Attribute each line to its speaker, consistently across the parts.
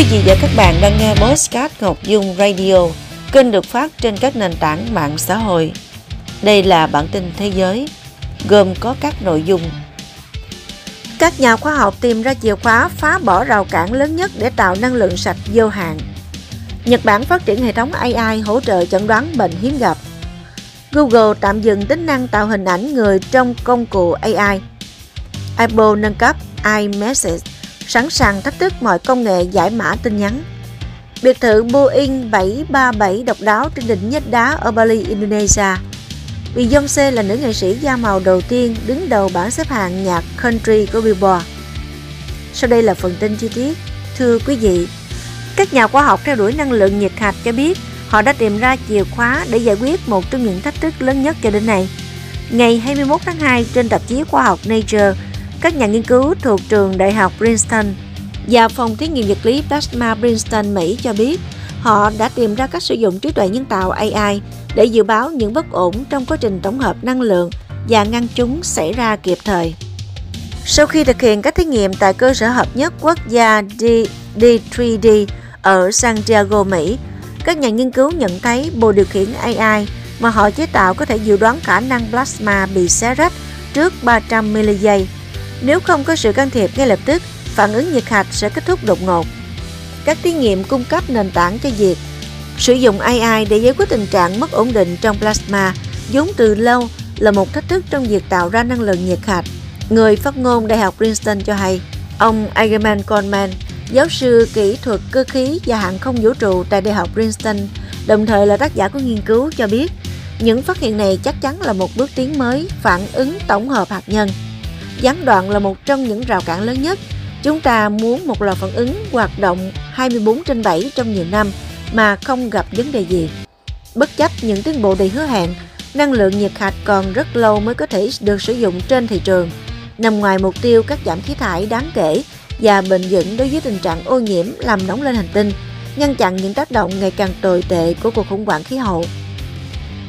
Speaker 1: Quý vị và các bạn đang nghe Postcard Ngọc Dung Radio, kênh được phát trên các nền tảng mạng xã hội. Đây là bản tin thế giới, gồm có các nội dung. Các nhà khoa học tìm ra chìa khóa phá bỏ rào cản lớn nhất để tạo năng lượng sạch vô hạn. Nhật Bản phát triển hệ thống AI hỗ trợ chẩn đoán bệnh hiếm gặp. Google tạm dừng tính năng tạo hình ảnh người trong công cụ AI. Apple nâng cấp iMessage sẵn sàng thách thức mọi công nghệ giải mã tin nhắn. Biệt thự Boeing 737 độc đáo trên đỉnh nhất đá ở Bali, Indonesia. Beyoncé là nữ nghệ sĩ da màu đầu tiên đứng đầu bảng xếp hạng nhạc country của Billboard. Sau đây là phần tin chi tiết. Thưa quý vị, các nhà khoa học theo đuổi năng lượng nhiệt hạch cho biết họ đã tìm ra chìa khóa để giải quyết một trong những thách thức lớn nhất cho đến nay. Ngày 21 tháng 2 trên tạp chí khoa học Nature, các nhà nghiên cứu thuộc trường Đại học Princeton và phòng thí nghiệm vật lý Plasma Princeton Mỹ cho biết họ đã tìm ra cách sử dụng trí tuệ nhân tạo AI để dự báo những bất ổn trong quá trình tổng hợp năng lượng và ngăn chúng xảy ra kịp thời. Sau khi thực hiện các thí nghiệm tại cơ sở hợp nhất quốc gia D D3D ở Santiago, Mỹ, các nhà nghiên cứu nhận thấy bộ điều khiển AI mà họ chế tạo có thể dự đoán khả năng plasma bị xé rách trước 300 mili giây nếu không có sự can thiệp ngay lập tức, phản ứng nhiệt hạch sẽ kết thúc đột ngột. Các thí nghiệm cung cấp nền tảng cho việc sử dụng AI để giải quyết tình trạng mất ổn định trong plasma vốn từ lâu là một thách thức trong việc tạo ra năng lượng nhiệt hạch. Người phát ngôn Đại học Princeton cho hay, ông Eigerman Coleman, giáo sư kỹ thuật cơ khí và hàng không vũ trụ tại Đại học Princeton, đồng thời là tác giả của nghiên cứu cho biết, những phát hiện này chắc chắn là một bước tiến mới phản ứng tổng hợp hạt nhân. Gián đoạn là một trong những rào cản lớn nhất. Chúng ta muốn một lò phản ứng hoạt động 24 trên 7 trong nhiều năm mà không gặp vấn đề gì. Bất chấp những tiến bộ đầy hứa hẹn, năng lượng nhiệt hạch còn rất lâu mới có thể được sử dụng trên thị trường, nằm ngoài mục tiêu cắt giảm khí thải đáng kể và bền vững đối với tình trạng ô nhiễm làm nóng lên hành tinh, ngăn chặn những tác động ngày càng tồi tệ của cuộc khủng hoảng khí hậu.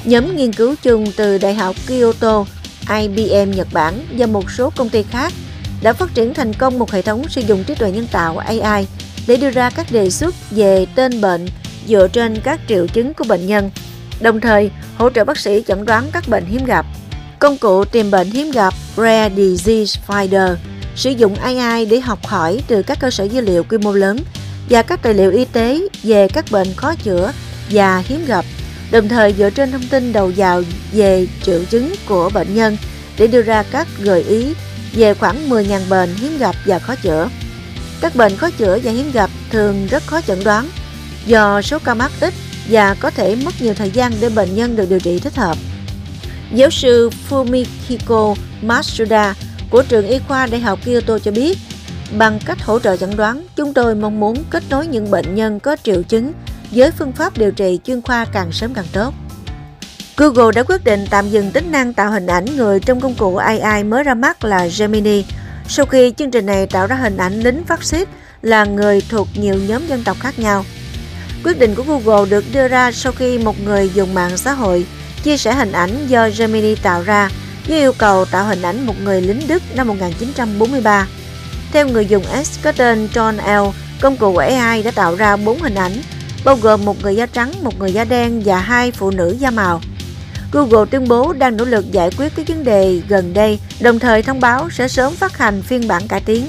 Speaker 1: Nhóm nghiên cứu chung từ Đại học Kyoto IBM Nhật Bản và một số công ty khác đã phát triển thành công một hệ thống sử dụng trí tuệ nhân tạo AI để đưa ra các đề xuất về tên bệnh dựa trên các triệu chứng của bệnh nhân, đồng thời hỗ trợ bác sĩ chẩn đoán các bệnh hiếm gặp. Công cụ tìm bệnh hiếm gặp Rare Disease Finder sử dụng AI để học hỏi từ các cơ sở dữ liệu quy mô lớn và các tài liệu y tế về các bệnh khó chữa và hiếm gặp đồng thời dựa trên thông tin đầu vào về triệu chứng của bệnh nhân để đưa ra các gợi ý về khoảng 10.000 bệnh hiếm gặp và khó chữa. Các bệnh khó chữa và hiếm gặp thường rất khó chẩn đoán do số ca mắc ít và có thể mất nhiều thời gian để bệnh nhân được điều trị thích hợp. Giáo sư Fumihiko Matsuda của trường y khoa Đại học Kyoto cho biết, bằng cách hỗ trợ chẩn đoán, chúng tôi mong muốn kết nối những bệnh nhân có triệu chứng với phương pháp điều trị chuyên khoa càng sớm càng tốt. Google đã quyết định tạm dừng tính năng tạo hình ảnh người trong công cụ AI mới ra mắt là Gemini sau khi chương trình này tạo ra hình ảnh lính phát xít là người thuộc nhiều nhóm dân tộc khác nhau. Quyết định của Google được đưa ra sau khi một người dùng mạng xã hội chia sẻ hình ảnh do Gemini tạo ra với yêu cầu tạo hình ảnh một người lính Đức năm 1943. Theo người dùng X có tên John L, công cụ AI đã tạo ra 4 hình ảnh bao gồm một người da trắng, một người da đen và hai phụ nữ da màu. Google tuyên bố đang nỗ lực giải quyết các vấn đề gần đây, đồng thời thông báo sẽ sớm phát hành phiên bản cải tiến.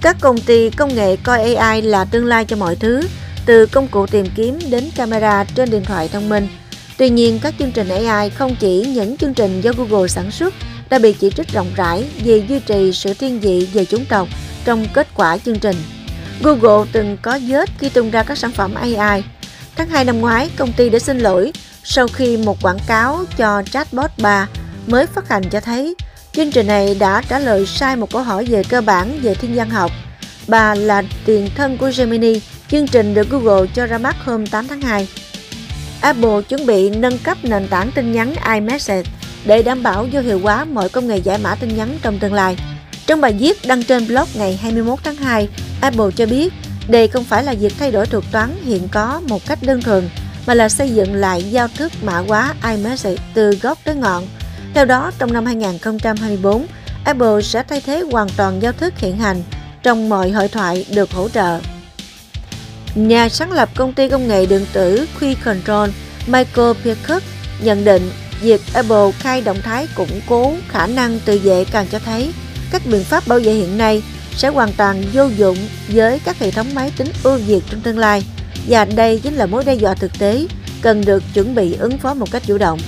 Speaker 1: Các công ty công nghệ coi AI là tương lai cho mọi thứ, từ công cụ tìm kiếm đến camera trên điện thoại thông minh. Tuy nhiên, các chương trình AI không chỉ những chương trình do Google sản xuất đã bị chỉ trích rộng rãi vì duy trì sự thiên vị về chủng tộc trong kết quả chương trình. Google từng có vết khi tung ra các sản phẩm AI. Tháng 2 năm ngoái, công ty đã xin lỗi sau khi một quảng cáo cho chatbot 3 mới phát hành cho thấy chương trình này đã trả lời sai một câu hỏi về cơ bản về thiên văn học. Bà là tiền thân của Gemini, chương trình được Google cho ra mắt hôm 8 tháng 2. Apple chuẩn bị nâng cấp nền tảng tin nhắn iMessage để đảm bảo vô hiệu hóa mọi công nghệ giải mã tin nhắn trong tương lai. Trong bài viết đăng trên blog ngày 21 tháng 2, Apple cho biết đây không phải là việc thay đổi thuật toán hiện có một cách đơn thuần, mà là xây dựng lại giao thức mã hóa iMessage từ gốc tới ngọn. Theo đó, trong năm 2024, Apple sẽ thay thế hoàn toàn giao thức hiện hành trong mọi hội thoại được hỗ trợ. Nhà sáng lập công ty công nghệ điện tử Quy Control Michael Peacock nhận định việc Apple khai động thái củng cố khả năng tự vệ càng cho thấy các biện pháp bảo vệ hiện nay sẽ hoàn toàn vô dụng với các hệ thống máy tính ưu việt trong tương lai và đây chính là mối đe dọa thực tế cần được chuẩn bị ứng phó một cách chủ động.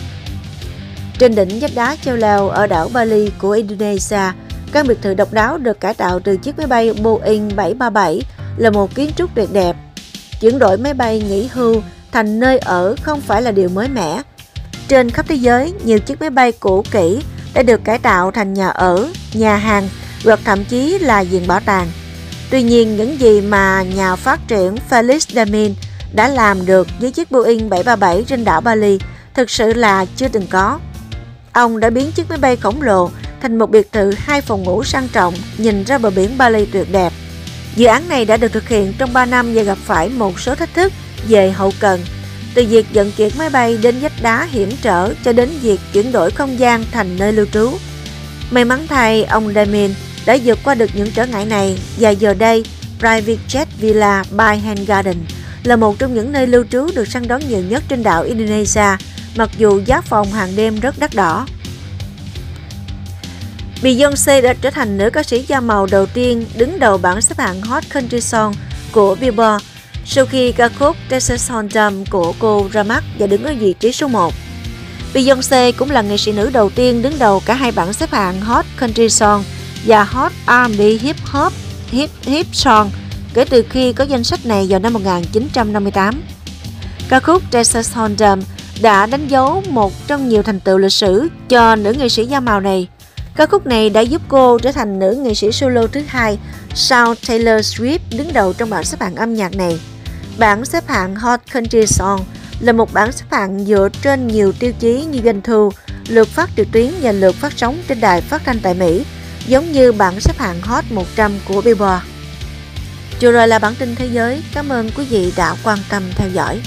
Speaker 1: Trên đỉnh vách đá treo leo ở đảo Bali của Indonesia, căn biệt thự độc đáo được cải tạo từ chiếc máy bay Boeing 737 là một kiến trúc tuyệt đẹp. Chuyển đổi máy bay nghỉ hưu thành nơi ở không phải là điều mới mẻ. Trên khắp thế giới, nhiều chiếc máy bay cũ kỹ đã được cải tạo thành nhà ở, nhà hàng hoặc thậm chí là diện bảo tàng. Tuy nhiên, những gì mà nhà phát triển Felix Damin đã làm được với chiếc Boeing 737 trên đảo Bali thực sự là chưa từng có. Ông đã biến chiếc máy bay khổng lồ thành một biệt thự hai phòng ngủ sang trọng nhìn ra bờ biển Bali tuyệt đẹp. Dự án này đã được thực hiện trong 3 năm và gặp phải một số thách thức về hậu cần, từ việc vận chuyển máy bay đến vách đá hiểm trở cho đến việc chuyển đổi không gian thành nơi lưu trú. May mắn thay, ông Damien đã vượt qua được những trở ngại này và giờ đây, Private Jet Villa by Hand Garden là một trong những nơi lưu trú được săn đón nhiều nhất trên đảo Indonesia, mặc dù giá phòng hàng đêm rất đắt đỏ. Beyoncé đã trở thành nữ ca sĩ da màu đầu tiên đứng đầu bảng xếp hạng Hot Country Song của Billboard sau khi ca khúc Texas Hold'em của cô ra mắt và đứng ở vị trí số 1. Beyoncé cũng là nghệ sĩ nữ đầu tiên đứng đầu cả hai bảng xếp hạng Hot Country Song và Hot R&B Hip Hop, Hip Hip Song kể từ khi có danh sách này vào năm 1958. Ca khúc Texas Hold'em đã đánh dấu một trong nhiều thành tựu lịch sử cho nữ nghệ sĩ da màu này. Ca khúc này đã giúp cô trở thành nữ nghệ sĩ solo thứ hai sau Taylor Swift đứng đầu trong bảng xếp hạng âm nhạc này. Bảng xếp hạng Hot Country Song là một bảng xếp hạng dựa trên nhiều tiêu chí như doanh thu, lượt phát trực tuyến và lượt phát sóng trên đài phát thanh tại Mỹ, giống như bảng xếp hạng Hot 100 của Billboard. Vừa rồi là bản tin thế giới. Cảm ơn quý vị đã quan tâm theo dõi.